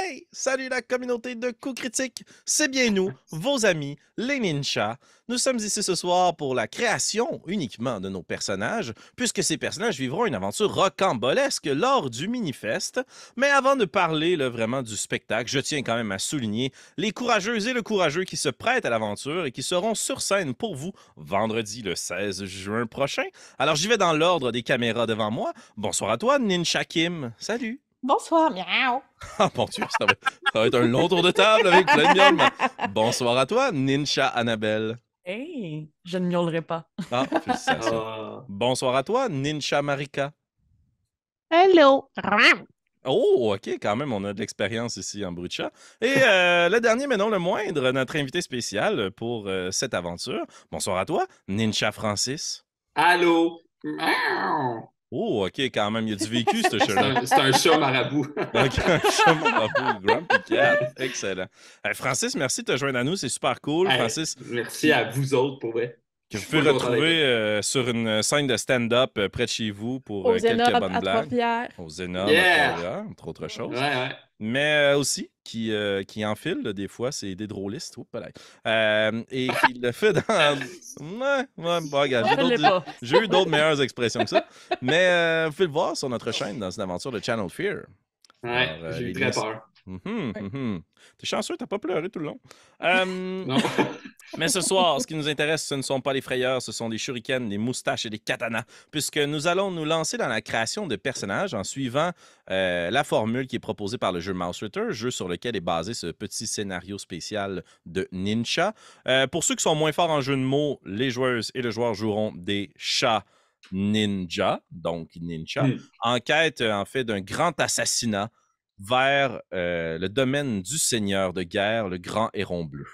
Hey! Salut la communauté de coups critiques! C'est bien nous, vos amis, les ninjas. Nous sommes ici ce soir pour la création uniquement de nos personnages, puisque ces personnages vivront une aventure rocambolesque lors du mini-fest. Mais avant de parler vraiment du spectacle, je tiens quand même à souligner les courageuses et le courageux qui se prêtent à l'aventure et qui seront sur scène pour vous vendredi le 16 juin prochain. Alors j'y vais dans l'ordre des caméras devant moi. Bonsoir à toi, Ninja Kim. Salut! Bonsoir, miaou. Ah mon Dieu, ça va, ça va être un long tour de table avec plein de miaulements. Bonsoir à toi, Ninja Annabelle. Hey, je ne miaulerai pas. Ah. Ah. Bonsoir à toi, Ninja Marika. Hello. Oh, OK, quand même, on a de l'expérience ici en bruit de chat. Et euh, le dernier, mais non le moindre, notre invité spécial pour euh, cette aventure. Bonsoir à toi, Ninja Francis. Allô? Miaou. Oh, OK, quand même, il y a du vécu, ce C'est chat-là. c'est un chat marabout. OK, un chat marabout, Grumpy Cat. Excellent. Francis, merci de te joindre à nous, c'est super cool. Hey, Francis, Merci à vous autres pour vrai. Que Je vous suis pouvez retrouver euh, sur une scène de stand-up euh, près de chez vous pour euh, quelques à bonnes blagues. Trois-Rivières. Au Zénith, Yeah! à Trois-Rivières, entre autres choses. Ouais, ouais. Mais euh, aussi, qui, euh, qui enfile, là, des fois, c'est des drôlistes. Euh, et qui le fait dans. Ouais, ouais, bon, regarde, j'ai eu d'autres meilleures expressions que ça. Mais euh, vous pouvez le voir sur notre chaîne dans une aventure de Channel Fear. Ouais, Alors, euh, j'ai eu très Mhm, mhm. T'es chanceux, t'as pas pleuré tout le long. Euh, Non. mais ce soir, ce qui nous intéresse, ce ne sont pas les frayeurs, ce sont des shurikens, des moustaches et des katanas, puisque nous allons nous lancer dans la création de personnages en suivant euh, la formule qui est proposée par le jeu Mouse Ritter, jeu sur lequel est basé ce petit scénario spécial de Ninja. Euh, pour ceux qui sont moins forts en jeu de mots, les joueuses et le joueur joueront des chats ninja, donc ninja, Hmm. en quête en fait d'un grand assassinat vers euh, le domaine du seigneur de guerre, le grand héron bleu.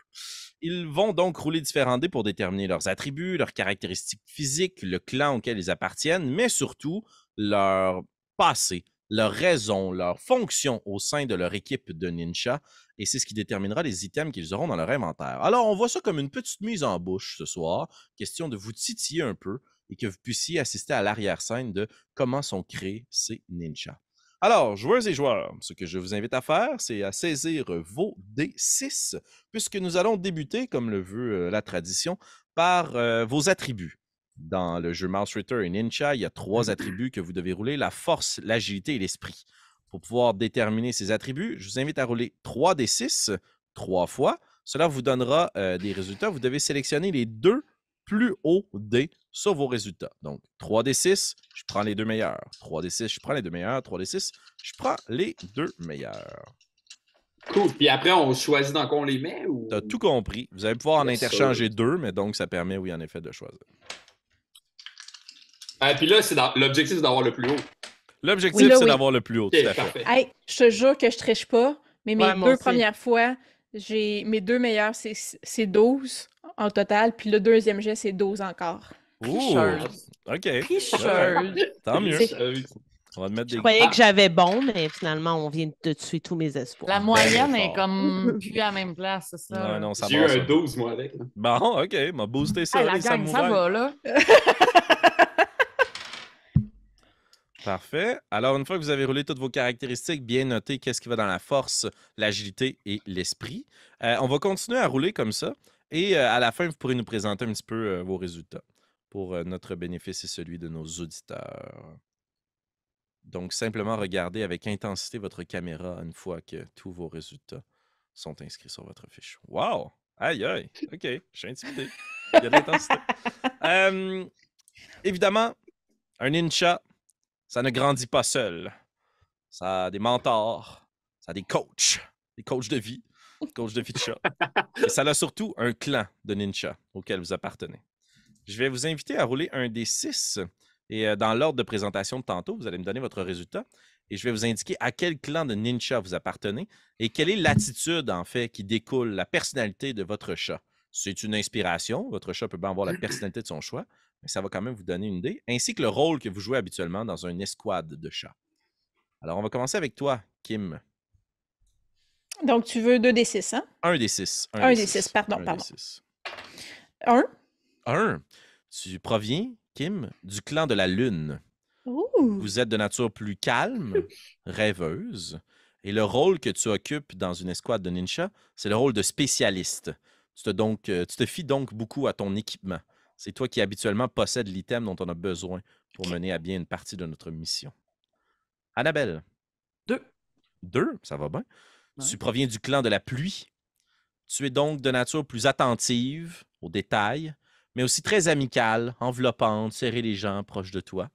Ils vont donc rouler différents dés pour déterminer leurs attributs, leurs caractéristiques physiques, le clan auquel ils appartiennent, mais surtout leur passé, leur raison, leur fonction au sein de leur équipe de ninja. Et c'est ce qui déterminera les items qu'ils auront dans leur inventaire. Alors, on voit ça comme une petite mise en bouche ce soir, question de vous titiller un peu et que vous puissiez assister à l'arrière-scène de comment sont créés ces ninjas. Alors, joueurs et joueurs, ce que je vous invite à faire, c'est à saisir vos D6, puisque nous allons débuter, comme le veut euh, la tradition, par euh, vos attributs. Dans le jeu Mouse Ritter et Ninja, il y a trois attributs que vous devez rouler, la force, l'agilité et l'esprit. Pour pouvoir déterminer ces attributs, je vous invite à rouler 3 D6 trois fois. Cela vous donnera euh, des résultats. Vous devez sélectionner les deux plus hauts dés sur vos résultats. Donc, 3D6, je prends les deux meilleurs. 3D6, je prends les deux meilleurs. 3D6, je prends les deux meilleurs. Cool. Puis après, on choisit dans quoi on les met ou? Tu as tout compris. Vous allez pouvoir en interchanger deux, mais donc ça permet, oui, en effet, de choisir. Ah, puis là, c'est dans- l'objectif, c'est d'avoir le plus haut. L'objectif, Oui, c'est oui. d'avoir le plus haut, tout à fait. Hey, je te jure que je triche pas, mais mes Ouais, deux premières fois, j'ai mes deux meilleurs, c'est c'est 12 en total, puis le deuxième jet, c'est 12 encore. Ouh, Tricheuse. OK. Tricheuse. Tant mieux. On va te mettre Je croyais Ah. que j'avais bon, mais finalement, on vient de tuer tous mes espoirs. La moyenne fort. est comme plus à la même place, c'est ça? Non, non, ça J'ai eu un 12, moi, avec. Bon, OK. M'a boosté ça, Hey, la gang, ça va, là. Parfait. Alors, une fois que vous avez roulé toutes vos caractéristiques, bien noté qu'est-ce qui va dans la force, l'agilité et l'esprit, euh, on va continuer à rouler comme ça. Et euh, à la fin, vous pourrez nous présenter un petit peu euh, vos résultats pour notre bénéfice et celui de nos auditeurs. Donc, simplement regardez avec intensité votre caméra une fois que tous vos résultats sont inscrits sur votre fiche. Wow! Aïe, aïe! OK, je suis intimidé. Il y a de l'intensité. Euh, évidemment, un ninja, ça ne grandit pas seul. Ça a des mentors, ça a des coachs, des coachs de vie, des coachs de vie de chat. Et ça a surtout un clan de ninja auquel vous appartenez. Je vais vous inviter à rouler un des six. Et euh, dans l'ordre de présentation de tantôt, vous allez me donner votre résultat. Et je vais vous indiquer à quel clan de ninja vous appartenez et quelle est l'attitude, en fait, qui découle, la personnalité de votre chat. C'est une inspiration. Votre chat peut bien avoir la personnalité de son choix, mais ça va quand même vous donner une idée, ainsi que le rôle que vous jouez habituellement dans une escouade de chats. Alors, on va commencer avec toi, Kim. Donc, tu veux 2 des 6, hein? Un des six. Un des six, pardon, Un pardon. Un. Un. Tu proviens, Kim, du clan de la Lune. Vous êtes de nature plus calme, rêveuse, Et le rôle que tu occupes dans une escouade de ninja, c'est le rôle de spécialiste. Tu te, donc, euh, tu te fies donc beaucoup à ton équipement. C'est toi qui habituellement possèdes l'item dont on a besoin pour mener à bien une partie de notre mission. Annabelle. Deux. Deux, ça va bien. Ouais. Tu proviens du clan de la pluie. Tu es donc de nature plus attentive aux détails, mais aussi très amicale, enveloppante, serrer les gens proches de toi.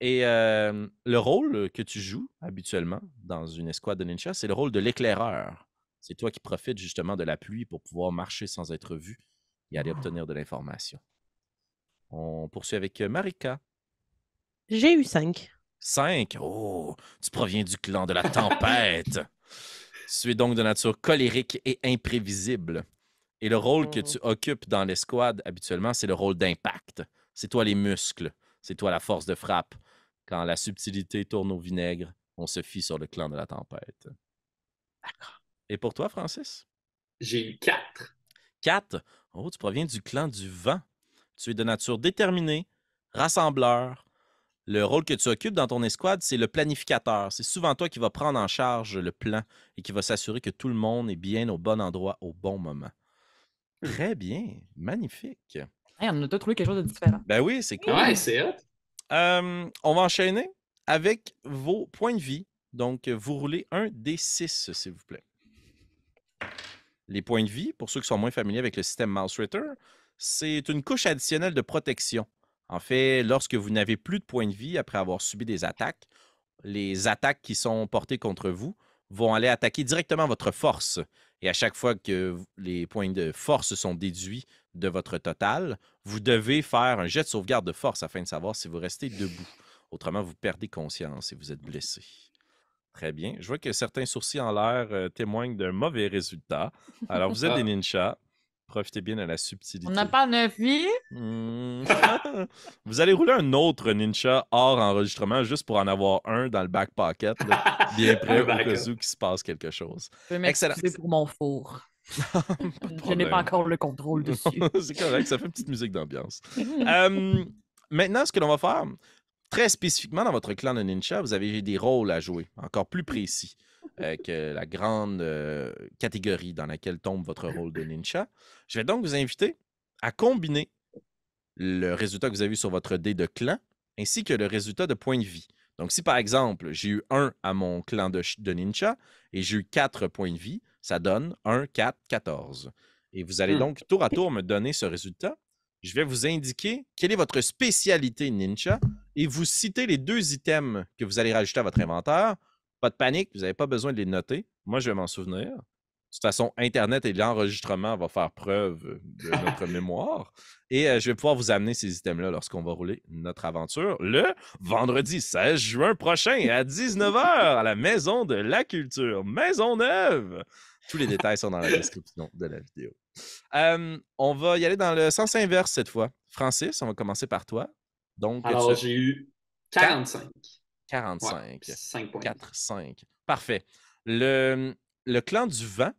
Et euh, le rôle que tu joues habituellement dans une escouade de ninja, c'est le rôle de l'éclaireur. C'est toi qui profites justement de la pluie pour pouvoir marcher sans être vu et aller obtenir de l'information. On poursuit avec euh, Marika. J'ai eu cinq. 5. Oh, tu proviens du clan de la tempête. tu es donc de nature colérique et imprévisible. Et le rôle que tu occupes dans l'escouade, habituellement, c'est le rôle d'impact. C'est toi les muscles. C'est toi la force de frappe. Quand la subtilité tourne au vinaigre, on se fie sur le clan de la tempête. D'accord. Et pour toi, Francis? J'ai eu quatre. 4. Oh, tu proviens du clan du vent. Tu es de nature déterminée, rassembleur. Le rôle que tu occupes dans ton escouade, c'est le planificateur. C'est souvent toi qui vas prendre en charge le plan et qui va s'assurer que tout le monde est bien au bon endroit au bon moment. Très bien. Magnifique. Hey, on a tous trouvé quelque chose de différent. Ben oui, c'est cool. Ouais, c'est hot. Euh, on va enchaîner avec vos points de vie. Donc, vous roulez un D6, s'il vous plaît. Les points de vie, pour ceux qui sont moins familiers avec le système Mouse Ritter, c'est une couche additionnelle de protection. En fait, lorsque vous n'avez plus de points de vie après avoir subi des attaques, les attaques qui sont portées contre vous vont aller attaquer directement votre force. Et à chaque fois que les points de force sont déduits de votre total, vous devez faire un jet de sauvegarde de force afin de savoir si vous restez debout. Autrement, vous perdez conscience et vous êtes blessé. Très bien. Je vois que certains sourcils en l'air euh, témoignent d'un mauvais résultat. Alors, vous êtes des ninjas. Profitez bien de la subtilité. On n'a pas neuf vies. Hmm. vous allez rouler un autre ninja hors enregistrement juste pour en avoir un dans le back pocket, là, bien prêt au cas où qu'il se passe quelque chose. Je Excellent. pour mon four. Je n'ai pas encore le contrôle dessus. c'est correct, ça fait une petite musique d'ambiance. Euh, maintenant, ce que l'on va faire, très spécifiquement dans votre clan de ninja, vous avez des rôles à jouer, encore plus précis euh, que la grande euh, catégorie dans laquelle tombe votre rôle de ninja. Je vais donc vous inviter à combiner le résultat que vous avez eu sur votre dé de clan ainsi que le résultat de points de vie. Donc, si par exemple, j'ai eu 1 à mon clan de, ninja et j'ai eu 4 points de vie, ça donne 1, 4, 14. Et vous allez Hmm. donc tour à tour me donner ce résultat. Je vais vous indiquer quelle est votre spécialité ninja et vous citer les deux items que vous allez rajouter à votre inventaire. Pas de panique, vous n'avez pas besoin de les noter. Moi, je vais m'en souvenir. De toute façon, Internet et l'enregistrement vont faire preuve de notre mémoire. Et euh, je vais pouvoir vous amener ces items-là lorsqu'on va rouler notre aventure le vendredi 16 juin prochain à 19h à la Maison de la Culture, Maisonneuve. Tous les détails sont dans la description de la vidéo. Euh, on va y aller dans le sens inverse cette fois. Francis, on va commencer par toi. Donc, Alors, tu j'ai eu 45. 45. 5 points. 4, 5. Parfait. Le, le clan du vent,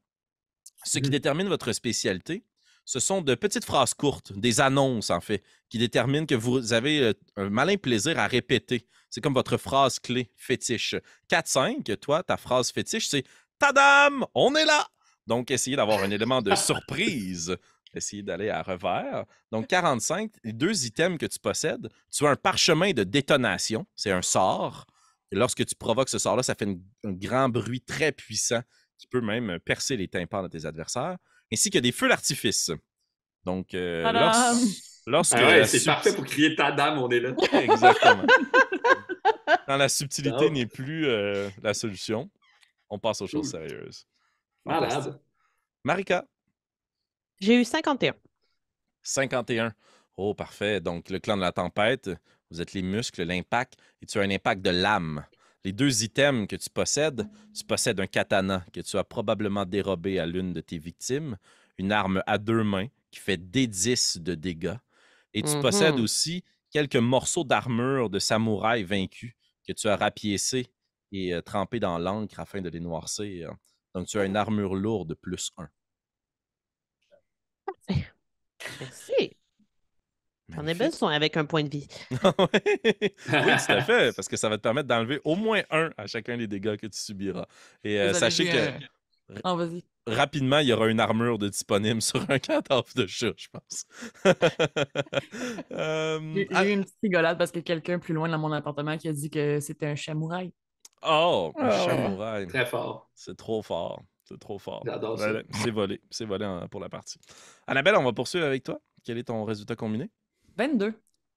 ce qui Mhm. détermine votre spécialité, ce sont de petites phrases courtes, des annonces en fait, qui déterminent que vous avez euh, un malin plaisir à répéter. C'est comme votre phrase clé fétiche. 4-5, toi, ta phrase fétiche, c'est Tadam, on est là! Donc, essayez d'avoir un élément de surprise. Essayez d'aller à revers. Donc, 45, les deux items que tu possèdes, tu as un parchemin de détonation, c'est un sort. Et lorsque tu provoques ce sort-là, ça fait une- un grand bruit très puissant qui peut même percer les tympans de tes adversaires, ainsi que des feux d'artifice. Donc, euh, lorsque. Ah ouais, c'est parfait pour crier ta dame, on est là. Exactement. Quand la subtilité n'est plus euh, la solution, on passe aux choses sérieuses. Malade. Marika, J'ai eu 51. 51. Oh, parfait. Donc, le clan de la tempête, vous êtes les muscles, l'impact, et tu as un impact de lame. Les deux items que tu possèdes, tu possèdes un katana que tu as probablement dérobé à l'une de tes victimes, une arme à deux mains qui fait D10 de dégâts, et tu Mhm. possèdes aussi quelques morceaux d'armure de samouraï vaincus que tu as rapiécés et euh, trempés dans l'encre afin de les noircir. Donc, tu as une armure lourde plus un. Merci. J'en ai besoin avec un point de vie. oui, tout à fait, parce que ça va te permettre d'enlever au moins un à chacun des dégâts que tu subiras. Et euh, sachez que euh, Oh, vas-y. rapidement, il y aura une armure de disponible sur un cadavre de chat, je pense. Euh, J'ai ah- j'ai eu une petite rigolade parce que quelqu'un plus loin dans mon appartement qui a dit que c'était un chamouraï. oh, un Oh. chamouraï. Très fort. C'est trop fort. C'est trop fort. J'adore ça. Voilà, C'est volé. C'est volé en- pour la partie. Annabelle, on va poursuivre avec toi. Quel est ton résultat combiné? 22.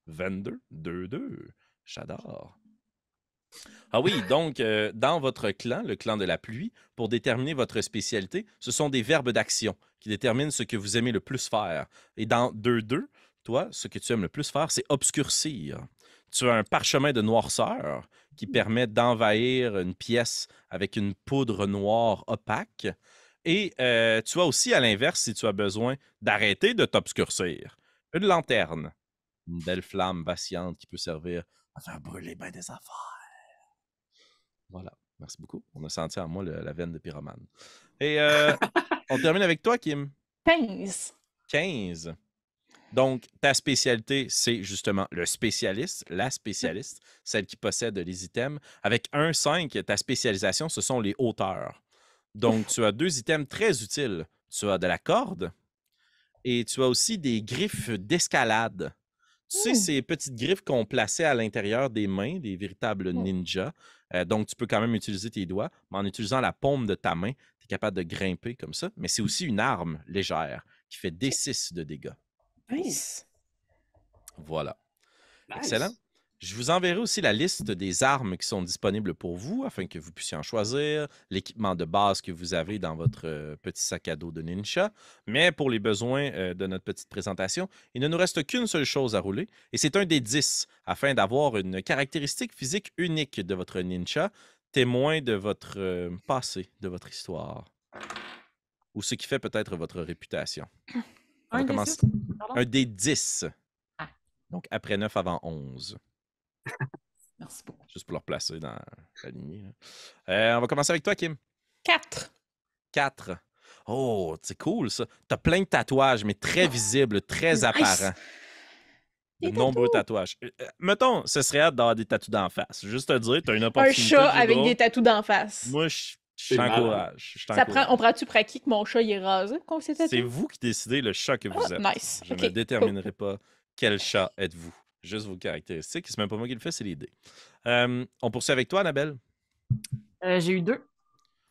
22, 2-2. J'adore. Ah oui, donc, euh, dans votre clan, le clan de la pluie, pour déterminer votre spécialité, ce sont des verbes d'action qui déterminent ce que vous aimez le plus faire. Et dans 2-2, toi, ce que tu aimes le plus faire, c'est obscurcir. Tu as un parchemin de noirceur qui permet d'envahir une pièce avec une poudre noire opaque. Et euh, tu as aussi, à l'inverse, si tu as besoin d'arrêter de t'obscurcir, une lanterne une belle flamme vacillante qui peut servir à faire brûler bien des affaires. Voilà. Merci beaucoup. On a senti en moi le- la veine de pyromane. Et euh, on termine avec toi, Kim. 15. 15. Donc, ta spécialité, c'est justement le spécialiste, la spécialiste, celle qui possède les items. Avec un 5, ta spécialisation, ce sont les hauteurs. Donc, tu as deux items très utiles. Tu as de la corde et tu as aussi des griffes d'escalade. Tu sais, ces petites griffes qu'on plaçait à l'intérieur des mains, des véritables ninjas. Euh, donc, tu peux quand même utiliser tes doigts, mais en utilisant la paume de ta main, tu es capable de grimper comme ça. Mais c'est aussi une arme légère qui fait D6 de dégâts. Nice. Voilà. Nice. Excellent. Je vous enverrai aussi la liste des armes qui sont disponibles pour vous afin que vous puissiez en choisir, l'équipement de base que vous avez dans votre euh, petit sac à dos de Ninja. Mais pour les besoins euh, de notre petite présentation, il ne nous reste qu'une seule chose à rouler et c'est un des 10 afin d'avoir une caractéristique physique unique de votre Ninja, témoin de votre euh, passé, de votre histoire. Ou ce qui fait peut-être votre réputation. On Un des commencer- six, pardon? Un des 10. Ah. Donc après 9 avant 11. Merci beaucoup. Juste pour le replacer dans la lignée. Euh, on va commencer avec toi, Kim. 4. 4. Oh, c'est cool ça. T'as plein de tatouages, mais très visibles, très Nice. apparents. De Des nombreux tatouages. Euh, euh, mettons, ce serait hâte d'avoir des tatous d'en face. Juste te dire, t'as une Un opportunité. chat de avec drôle. des tatous d'en face. Moi, je je t'encourage. prend, on prend-tu pour acquis que mon chat il est rasé C'est vous qui décidez le chat que vous Ah, êtes. nice. Je ne cool. déterminerai pas quel chat êtes-vous. Juste vos caractéristiques. C'est même pas moi qui le fais, c'est les dés. Euh, on poursuit avec toi, Annabelle. Euh, J'ai eu deux.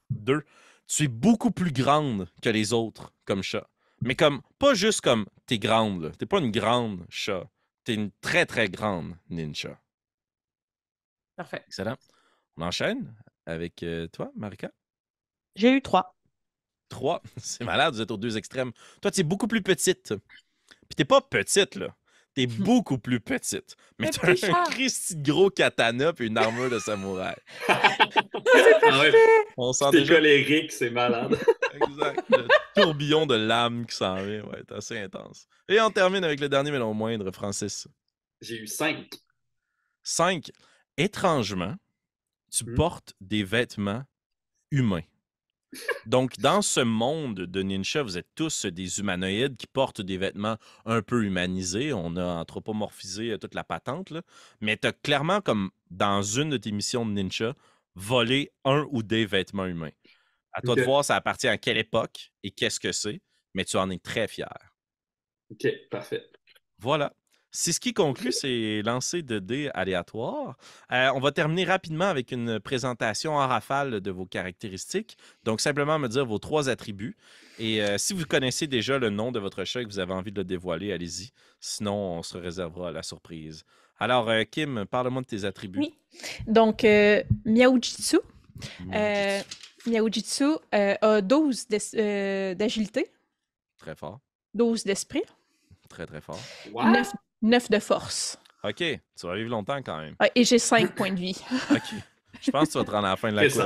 Deux. Tu es beaucoup plus grande que les autres comme chat. Mais comme, pas juste comme t'es grande. T'es pas une grande chat. T'es une très, très grande ninja. Parfait. Excellent. On enchaîne avec euh, toi, Marika. J'ai eu 3. Trois? C'est malade, vous êtes aux deux extrêmes. Toi, tu es beaucoup plus petite. Puis t'es pas petite, là. T'es beaucoup plus petite. Mais t'as un. Christy gros katana puis une armure de samouraï. Ah ouais, On sent T'es déjà colérique, c'est malade. exact, le tourbillon de l'âme qui s'en vient. Ouais, c'est assez intense. Et on termine avec le dernier, mais non moindre, Francis. J'ai eu 5. 5. Étrangement, tu Hmm. portes des vêtements humains. Donc, dans ce monde de ninja, vous êtes tous des humanoïdes qui portent des vêtements un peu humanisés. On a anthropomorphisé euh, toute la patente, là. mais tu as clairement, comme dans une de tes missions de ninja, volé un ou des vêtements humains. À toi de voir, ça appartient à quelle époque et qu'est-ce que c'est, mais tu en es très fier. OK, parfait. Voilà. C'est ce qui conclut ces lancers de dés aléatoires. Euh, on va terminer rapidement avec une présentation en rafale de vos caractéristiques. Donc, simplement me dire vos trois attributs. Et euh, si vous connaissez déjà le nom de votre chat et que vous avez envie de le dévoiler, allez-y. Sinon, on se réservera la surprise. Alors, euh, Kim, parle-moi de tes attributs. Oui. Donc, euh, Miaojitsu. Miaojitsu euh, a 12 d'es- euh, d'agilité, Très fort. 12 d'esprit, Très, très fort. Wow! 9, 9 de force. OK. Tu vas vivre longtemps quand même. Ouais, et j'ai 5 points de vie. OK. Je pense que tu vas te rendre à la fin de la quest.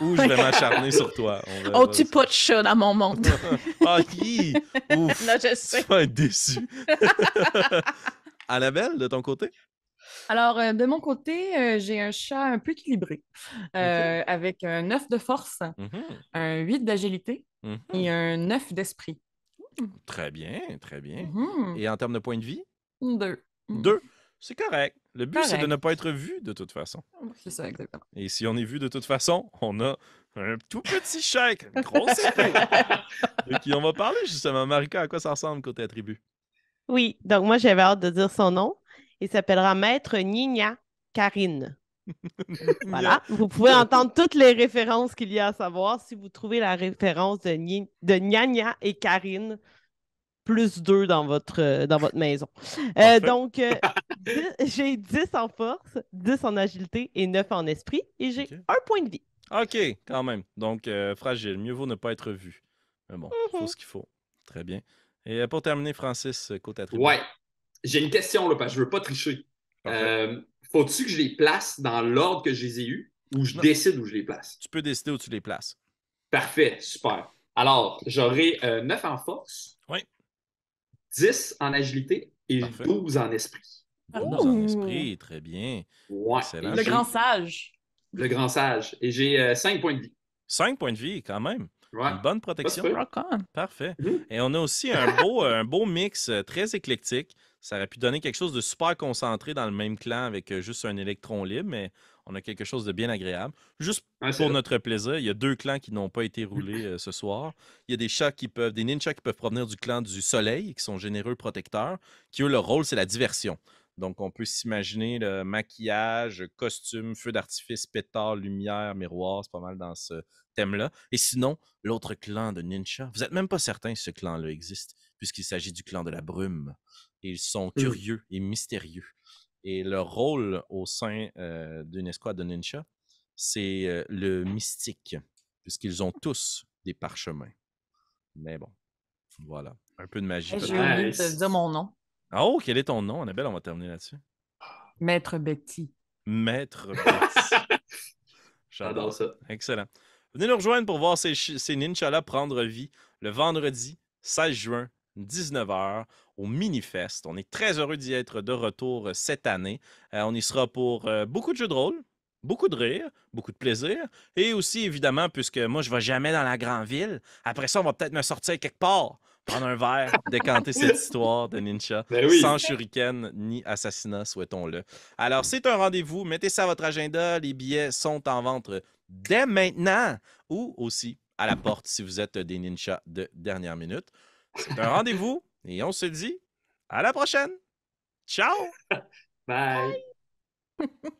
Ou je vais m'acharner sur toi. On tue pas de chat dans mon monde. Ah! Ouf! non, je Tu sais. vas être déçu. Annabelle, de ton côté? Alors, euh, de mon côté, euh, j'ai un chat un peu équilibré, euh, avec un 9 de force, Mhm, un 8 d'agilité mhm. Hmm. et un 9 d'esprit. Très bien, très bien. Mhm. Et en termes de point de vie? Deux. Mm. Deux. C'est correct. Le but, c'est de ne pas être vu de toute façon. C'est ça, exactement. Et si on est vu de toute façon, on a un tout petit chèque, une grosse épée. Et qui on va parler justement. Marika, à quoi ça ressemble côté attribut? Oui, donc moi, j'avais hâte de dire son nom. Il s'appellera Maître Nina Karine. Voilà. Vous pouvez entendre toutes les références qu'il y a à savoir. Si vous trouvez la référence de, Ni- de et Karine, plus deux dans votre, euh, dans votre maison. Euh, donc, euh, dix- j'ai 10 en force, 10 en agilité et 9 en esprit. Et j'ai un point de vie. OK, quand même. Donc, euh, fragile. Mieux vaut ne pas être vu. Mais bon, il faut Mhm. ce qu'il faut. Très bien. Et pour terminer, Francis, côté attribut. Ouais. J'ai une question, là, parce que je veux pas tricher. Euh, Faut-tu que je les place dans l'ordre que je les ai eus ou je Non. décide où je les place? Tu peux décider où tu les places. Parfait, super. Alors, j'aurai euh, 9 en force, Oui. 10 en agilité et Parfait. 12 en esprit. 12 en Ouh. esprit, très bien. Ouais. Le grand sage. Le grand sage. Et j'ai 5 points de vie. 5 points de vie, quand même. Ouais. Une bonne protection. Rock on. Parfait. Mhm. Et on a aussi un beau, un beau mix euh, très éclectique. Ça aurait pu donner quelque chose de super concentré dans le même clan avec euh, juste un électron libre, mais on a quelque chose de bien agréable. Juste pour vrai. notre plaisir, il y a deux clans qui n'ont pas été roulés euh, ce soir. Il y a des chats qui peuvent, des ninjas qui peuvent provenir du clan du soleil, qui sont généreux protecteurs, qui eux, leur rôle, c'est la diversion. Donc, on peut s'imaginer le maquillage, costume, feu d'artifice, pétard, lumière, miroir, c'est pas mal dans ce thème-là. Et sinon, l'autre clan de ninjas, vous n'êtes même pas certain si ce clan-là existe, puisqu'il s'agit du clan de la brume. Et ils sont curieux et mystérieux. Et leur rôle au sein euh, d'une escouade de ninjas, c'est euh, le mystique, puisqu'ils ont tous des parchemins. Mais bon, voilà. Un peu de magie. Oublié de Nice. te dire mon nom. Ah, Oh, quel est ton nom, Annabelle? On va terminer là-dessus. Maître Betty. Maître Betty. J'adore ça. Excellent. Venez nous rejoindre pour voir ces, ces ninjas-là prendre vie le vendredi 16 juin, 19h, au Minifest. On est très heureux d'y être de retour euh, cette année. Euh, on y sera pour euh, beaucoup de jeux de rôle, beaucoup de rire, beaucoup de plaisir. Et aussi, évidemment, puisque moi, je ne vais jamais dans la grande ville, après ça, on va peut-être me sortir quelque part, prendre un verre, décanter cette histoire de ninja. Ben oui. Sans shuriken ni assassinat, souhaitons-le. Alors, c'est un rendez-vous. Mettez ça à votre agenda. Les billets sont en vente dès maintenant ou aussi à la porte si vous êtes des ninjas de dernière minute. C'est un rendez-vous et on se dit à la prochaine. Ciao! Bye.